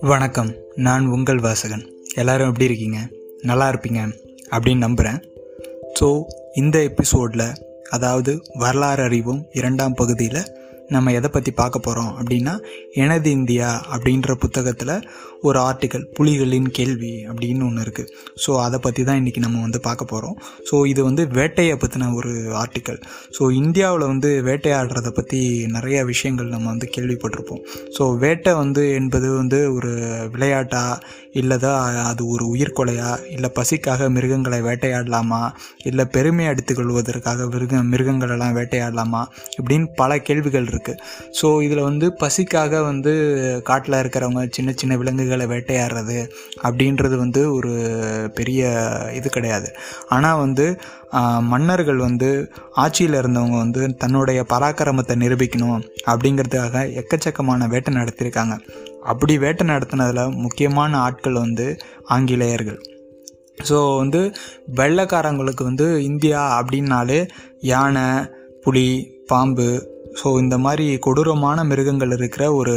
வணக்கம். நான் உங்கள் வாசகன். எல்லாரும் எப்படி இருக்கீங்க? நல்லா இருப்பீங்க அப்படின்னு நம்புகிறேன் ஸோ இந்த எபிசோடில் அதாவது வரலாறு அறிவும் இரண்டாம் பகுதியில் நம்ம எதை பற்றி பார்க்க போகிறோம் அப்படின்னா எனது இந்தியா அப்படின்ற புத்தகத்தில் ஒரு ஆர்டிக்கல் புலிகளின் கேள்வி அப்படின்னு ஒன்று இருக்குது ஸோ அதை பற்றி தான் இன்றைக்கி நம்ம வந்து பார்க்க போகிறோம் ஸோ இது வந்து வேட்டையை பற்றின ஒரு ஆர்டிக்கல் ஸோ இந்தியாவில் வந்து வேட்டையாடுறதை பற்றி நிறைய விஷயங்கள் நம்ம வந்து கேள்விப்பட்டிருப்போம். ஸோ வேட்டை வந்து என்பது வந்து ஒரு விளையாட்டா இல்லைதா அது ஒரு உயிர்கொலையா இல்லை பசிக்காக மிருகங்களை வேட்டையாடலாமா இல்லை பெருமை எடுத்துக்கொள்வதற்காக மிருக மிருகங்களெல்லாம் வேட்டையாடலாமா இப்படின்னு பல கேள்விகள் இருக்குது ஸோ இதில் வந்து பசிக்காக வந்து காட்டில் இருக்கிறவங்க சின்ன சின்ன விலங்குகளை வேட்டையாடுறது அப்படின்றது வந்து ஒரு பெரிய இது கிடையாது. ஆனால் வந்து மன்னர்கள் வந்து ஆட்சியில் இருந்தவங்க வந்து தன்னுடைய பராக்கிரமத்தை நிரூபிக்கணும் அப்படிங்கிறதுக்காக எக்கச்சக்கமான வேட்டை நடத்தியிருக்காங்க. அப்படி வேட்டை நடத்தினதில் முக்கியமான ஆட்கள் வந்து ஆங்கிலேயர்கள். ஸோ வந்து வெள்ளைக்காரங்களுக்கு வந்து இந்தியா அப்படின்னாலே யானை புலி பாம்பு ஸோ இந்த மாதிரி கொடூரமான மிருகங்கள் இருக்கிற ஒரு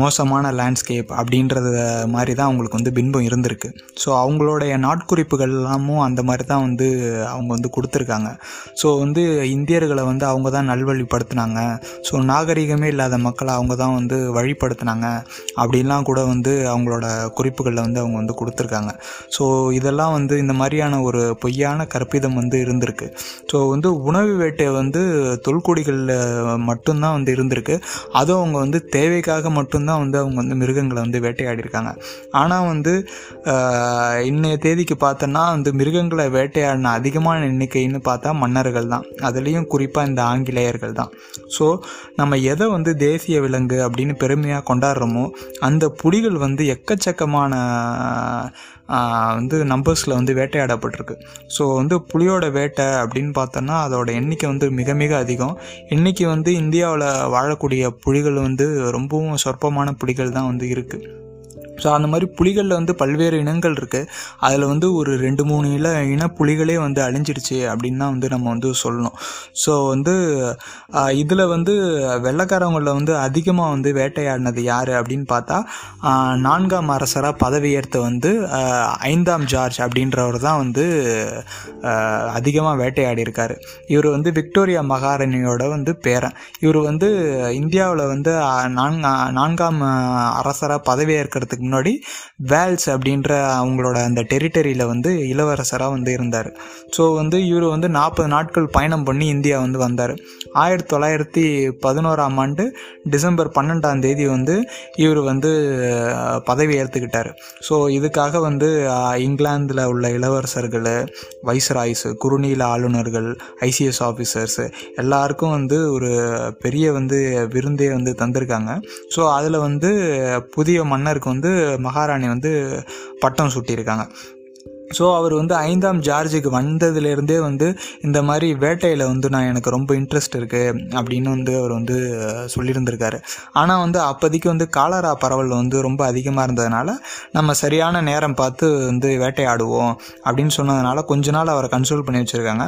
மோசமான லேண்ட்ஸ்கேப் அப்படின்றத மாதிரி தான் அவங்களுக்கு வந்து பின்பம் இருந்திருக்கு. ஸோ அவங்களுடைய நாட்குறிப்புகள் எல்லாமும் அந்த மாதிரி தான் வந்து அவங்க வந்து கொடுத்துருக்காங்க. ஸோ வந்து இந்தியர்களை வந்து அவங்க தான் நல்வழிப்படுத்தினாங்க. ஸோ நாகரிகமே இல்லாத மக்களை அவங்க தான் வந்து வழிப்படுத்தினாங்க அப்படின்லாம் கூட வந்து அவங்களோட குறிப்புகளில் வந்து அவங்க வந்து கொடுத்துருக்காங்க. ஸோ இதெல்லாம் வந்து இந்த மாதிரியான ஒரு பொய்யான கற்பிதம் வந்து இருந்திருக்கு. ஸோ வந்து உணவு வேட்டை வந்து தொல்குடிகளில் மட்டும்தான் வந்து இருந்திருக்கு. அதுவும் அவங்க வந்து தேவைக்காக மட்டும்தான் வந்து அவங்க வந்து மிருகங்களை வந்து வேட்டையாடிருக்காங்க ஆனால் வந்து இன்னைய தேதிக்கு பார்த்தோன்னா வந்து மிருகங்களை வேட்டையாடின அதிகமான எண்ணிக்கைன்னு பார்த்தா மன்னர்கள் தான். அதுலேயும் குறிப்பாக இந்த ஆங்கிலேயர்கள் தான். ஸோ நம்ம எதை வந்து தேசிய விலங்கு அப்படின்னு பெருமையாக கொண்டாடுறோமோ அந்த புலிகள் வந்து எக்கச்சக்கமான வந்து நம்பர்ஸில் வந்து வேட்டையாடப்பட்டிருக்கு. ஸோ வந்து புலியோட வேட்டை அப்படின்னு பார்த்தோன்னா அதோட எண்ணிக்கை வந்து மிக மிக அதிகம். இன்றைக்கி வந்து இந்தியாவில் வாழக்கூடிய புலிகள் வந்து ரொம்பவும் சொற்பமான புலிகள் தான் வந்து இருக்குது ஸோ அந்த மாதிரி புலிகளில் வந்து பல்வேறு இனங்கள் இருக்குது அதில் வந்து ஒரு ரெண்டு மூணு இல இன புலிகளே வந்து அழிஞ்சிடுச்சு அப்படின்னு தான் வந்து நம்ம வந்து சொல்லணும். ஸோ வந்து இதில் வந்து வெள்ளக்காரங்களில் வந்து அதிகமாக வந்து வேட்டையாடினது யார் அப்படின்னு பார்த்தா நான்காம் அரசராக பதவியேற்ற வந்து ஐந்தாம் ஜார்ஜ் அப்படின்றவர் தான் வந்து அதிகமாக வேட்டையாடிருக்கார் இவர் வந்து விக்டோரியா மகாராணியோட வந்து பேரன். இவர் வந்து இந்தியாவில் வந்து நான்கா நான்காம் அரசராக பதவியேற்கிறதுக்கு முன்னாடி வேல்ஸ் அப்படின்ற அவங்களோட அந்த டெரிட்டரியில் வந்து இளவரசராக வந்து இருந்தார். ஸோ வந்து இவர் வந்து நாற்பது நாட்கள் பயணம் பண்ணி இந்தியா வந்து வந்தார். ஆயிரத்தி தொள்ளாயிரத்தி பதினோராம் ஆண்டு டிசம்பர் பன்னெண்டாம் தேதி வந்து இவர் வந்து பதவி ஏற்றுக்கிட்டார் ஸோ இதுக்காக வந்து இங்கிலாந்தில் உள்ள இளவரசர்கள் வைஸ்ராய்ஸ் குறுநீல ஆளுநர்கள் ஐசிஎஸ் ஆஃபீஸர்ஸ் எல்லாருக்கும் வந்து ஒரு பெரிய வந்து விருந்தே வந்து தந்திருக்காங்க. ஸோ அதில் வந்து புதிய மன்னருக்கு வந்து மகாராணி வந்து பட்டம் சூட்டியிருக்காங்க. ஸோ அவர் வந்து ஐந்தாம் ஜார்ஜுக்கு வந்ததுலேருந்தே வந்து இந்த மாதிரி வேட்டையில் வந்து நான் எனக்கு ரொம்ப இன்ட்ரெஸ்ட் இருக்குது அப்படின்னு வந்து அவர் வந்து சொல்லியிருந்திருக்காரு. ஆனால் வந்து அப்போதைக்கு வந்து காலரா பரவல் வந்து ரொம்ப அதிகமாக இருந்ததுனால நம்ம சரியான நேரம் பார்த்து வந்து வேட்டையாடுவோம் அப்படின்னு சொன்னதுனால கொஞ்ச நாள் அவரை கன்சோல் பண்ணி வச்சுருக்காங்க.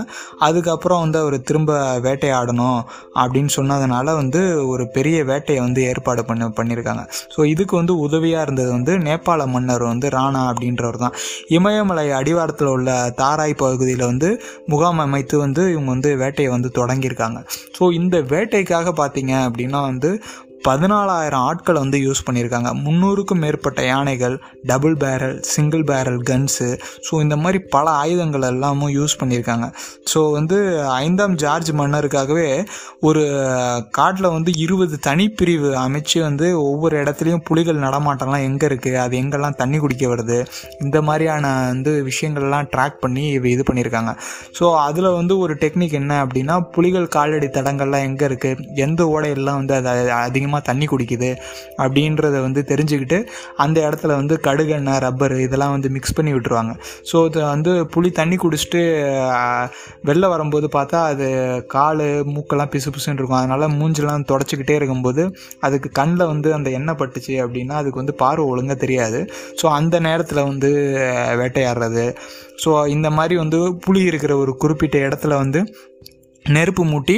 அதுக்கப்புறம் வந்து அவர் திரும்ப வேட்டையாடணும் அப்படின்னு சொன்னதுனால வந்து ஒரு பெரிய வேட்டையை வந்து ஏற்பாடு பண்ணி பண்ணியிருக்காங்க. ஸோ இதுக்கு வந்து உதவியாக இருந்தது வந்து நேபாள மன்னர் வந்து ராணா அப்படின்றவர் தான் இமயமலை அடிவாரத்தில் உள்ள தாராய் பகுதியில் வந்து முகாம் அமைத்து வந்து இவங்க வந்து வேட்டையை வந்து தொடங்கியிருக்காங்க. ஸோ இந்த வேட்டைக்காக பார்த்தீங்க அப்படின்னா வந்து பதினாலாயிரம் ஆட்களை வந்து யூஸ் பண்ணியிருக்காங்க. முந்நூறுக்கும் மேற்பட்ட யானைகள் double barrel single barrel guns so இந்த மாதிரி பல ஆயுதங்கள் எல்லாமும் யூஸ் பண்ணியிருக்காங்க. ஸோ வந்து ஐந்தாம் ஜார்ஜ் மன்னருக்காகவே ஒரு காட்டில் வந்து இருபது தனிப்பிரிவு அமைச்சு வந்து ஒவ்வொரு இடத்துலையும் புலிகள் நடமாட்டம்லாம் எங்கே இருக்குது அது எங்கெல்லாம் தண்ணி குடிக்க வருது? இந்த மாதிரியான வந்து விஷயங்கள்லாம் ட்ராக் பண்ணி இது பண்ணியிருக்காங்க ஸோ அதில் வந்து ஒரு டெக்னிக் என்ன அப்படின்னா புலிகள் காலடி தடங்கள்லாம் எங்கே இருக்குது எந்த ஓடையெல்லாம் வந்து அது அதிகமாக தண்ணி குடிக்குது? அப்படின்றத வந்து தெரிஞ்சுக்கிட்டு அந்த இடத்துல வந்து கடுகெண்ணெய் ரப்பர் இதெல்லாம் வந்து மிக்ஸ் பண்ணி விட்டுருவாங்க. ஸோ இது வந்து புளி தண்ணி குடிச்சிட்டு வெளில வரும்போது பார்த்தா அது கால் மூக்கெல்லாம் பிசு பிசுன்னு இருக்கும். அதனால் மூஞ்செல்லாம் தொடச்சிக்கிட்டே இருக்கும்போது அதுக்கு கண்ணில் வந்து அந்த எண்ணெய் பட்டுச்சு அப்படின்னா அதுக்கு வந்து பார்வை ஒழுங்காக தெரியாது. ஸோ அந்த நேரத்தில் வந்து வேட்டையாடுறது. ஸோ இந்த மாதிரி வந்து புளி இருக்கிற ஒரு குறிப்பிட்ட இடத்துல வந்து நெருப்பு மூட்டி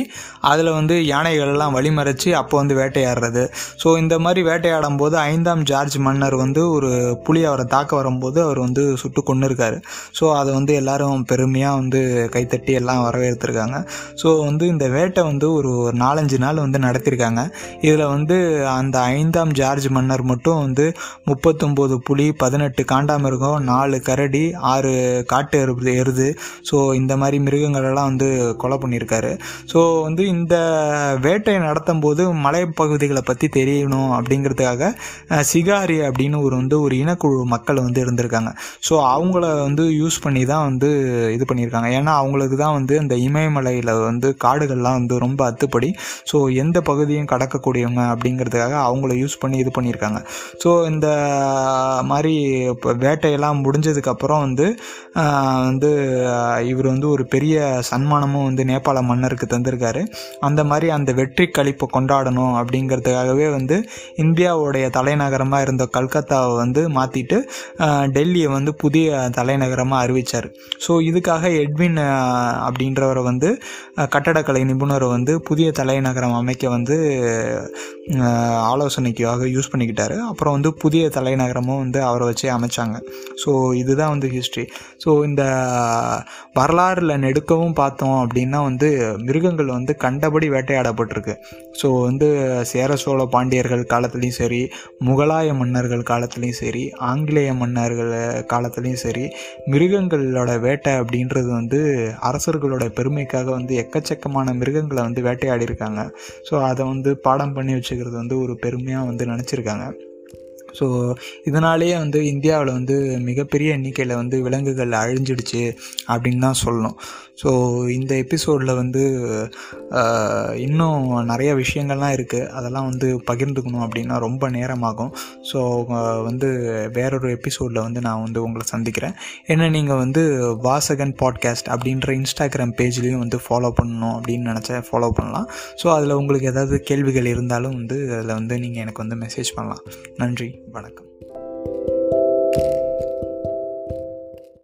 அதில் வந்து யானைகள்லாம் வழிமறைச்சி அப்போ வந்து வேட்டையாடுறது. ஸோ இந்த மாதிரி வேட்டையாடும் போது ஐந்தாம் ஜார்ஜ் மன்னர் வந்து ஒரு புலி அவரை தாக்க வரும்போது அவர் வந்து சுட்டு கொண்டு இருக்காரு ஸோ அதை வந்து எல்லாரும் பெருமையாக வந்து கைத்தட்டி எல்லாம் வரவேற்றுருக்காங்க ஸோ வந்து இந்த வேட்டை வந்து ஒரு நாலஞ்சு நாள் வந்து நடத்தியிருக்காங்க இதில் வந்து அந்த ஐந்தாம் ஜார்ஜ் மன்னர் மட்டும் வந்து முப்பத்தொம்போது புலி பதினெட்டு காண்டாமிருகம் நாலு கரடி ஆறு காட்டு எருது எருது. ஸோ இந்த மாதிரி மிருகங்களெல்லாம் வந்து கொலை பண்ணியிருக்காரு ஸோ வந்து இந்த வேட்டை நடத்தும் போது மலைப்பகுதிகளை பற்றி தெரியணும் அப்படிங்கிறதுக்காக சிகாரி அப்படின்னு ஒரு வந்து ஒரு இனக்குழு மக்கள் வந்து இருந்திருக்காங்க. ஸோ அவங்கள வந்து யூஸ் பண்ணி தான் வந்து இது பண்ணியிருக்காங்க. ஏன்னா அவங்களுக்கு தான் வந்து அந்த இமயமலையில் வந்து காடுகள்லாம் வந்து ரொம்ப அத்துப்படி. ஸோ எந்த பகுதியும் கடக்கக்கூடியவங்க அப்படிங்கிறதுக்காக அவங்கள யூஸ் பண்ணி இது பண்ணியிருக்காங்க. ஸோ இந்த மாதிரி இப்போ வேட்டையெல்லாம் முடிஞ்சதுக்கப்புறம் வந்து வந்து இவர் வந்து ஒரு பெரிய சன்மானமும் வந்து நேபாள மன்னருக்கு தந்திருக்காரு. அந்த மாதிரி அந்த வெற்றி கழிப்பை கொண்டாடணும் அப்படிங்கிறதுக்காகவே வந்து இந்தியாவுடைய தலைநகரமாக இருந்த கல்கத்தாவை வந்து மாற்றிட்டு டெல்லியை வந்து புதிய தலைநகரமாக அறிவித்தார் ஸோ இதுக்காக எட்வின் அப்படின்றவரை வந்து கட்டடக்கலை நிபுணரை வந்து புதிய தலைநகரம் அமைக்க வந்து ஆலோசனைக்காக யூஸ் பண்ணிக்கிட்டாரு. அப்புறம் வந்து புதிய தலைநகரமும் வந்து அவரை வச்சே அமைச்சாங்க. ஸோ இதுதான் வந்து ஹிஸ்ட்ரி ஸோ இந்த வரலாறுல நெடுக்கவும் பார்த்தோம் அப்படின்னா வந்து மிருகங்கள் வந்து கண்டபடி வேட்டையாடப்பட்டிருக்கு. ஸோ வந்து சேர சோழ பாண்டியர்கள் காலத்துலேயும் சரி முகலாய மன்னர்கள் காலத்துலேயும் சரி ஆங்கிலேய மன்னர்கள் காலத்துலேயும் சரி மிருகங்களோட வேட்டை அப்படின்றது வந்து அரசர்களோட பெருமைக்காக வந்து எக்கச்சக்கமான மிருகங்களை வந்து வேட்டையாடி இருக்காங்க ஸோ அதை வந்து பாடம் பண்ணி வச்சுக்கிறது வந்து ஒரு பெருமையாக வந்து நினச்சிருக்காங்க. ஸோ இதனாலேயே வந்து இந்தியாவில் வந்து மிகப்பெரிய எண்ணிக்கையில் வந்து விலங்குகள் அழிஞ்சிடுச்சு அப்படின்னு தான் சொல்லணும். ஸோ இந்த எபிசோடில் வந்து இன்னும் நிறைய விஷயங்கள்லாம் இருக்குது அதெல்லாம் வந்து பகிர்ந்துக்கணும் அப்படின்னா ரொம்ப நேரமாகும். ஸோ வந்து வேறொரு எபிசோடில் வந்து நான் வந்து உங்களை சந்திக்கிறேன். ஏன்னா நீங்கள் வந்து வாசகன் பாட்காஸ்ட் அப்படின்ற இன்ஸ்டாகிராம் பேஜ்லேயும் வந்து ஃபாலோ பண்ணணும் அப்படின்னு நினச்சா ஃபாலோ பண்ணலாம். ஸோ அதில் உங்களுக்கு ஏதாவது கேள்விகள் இருந்தாலும் வந்து அதில் வந்து நீங்கள் எனக்கு வந்து மெசேஜ் பண்ணலாம். நன்றி. வணக்கம்.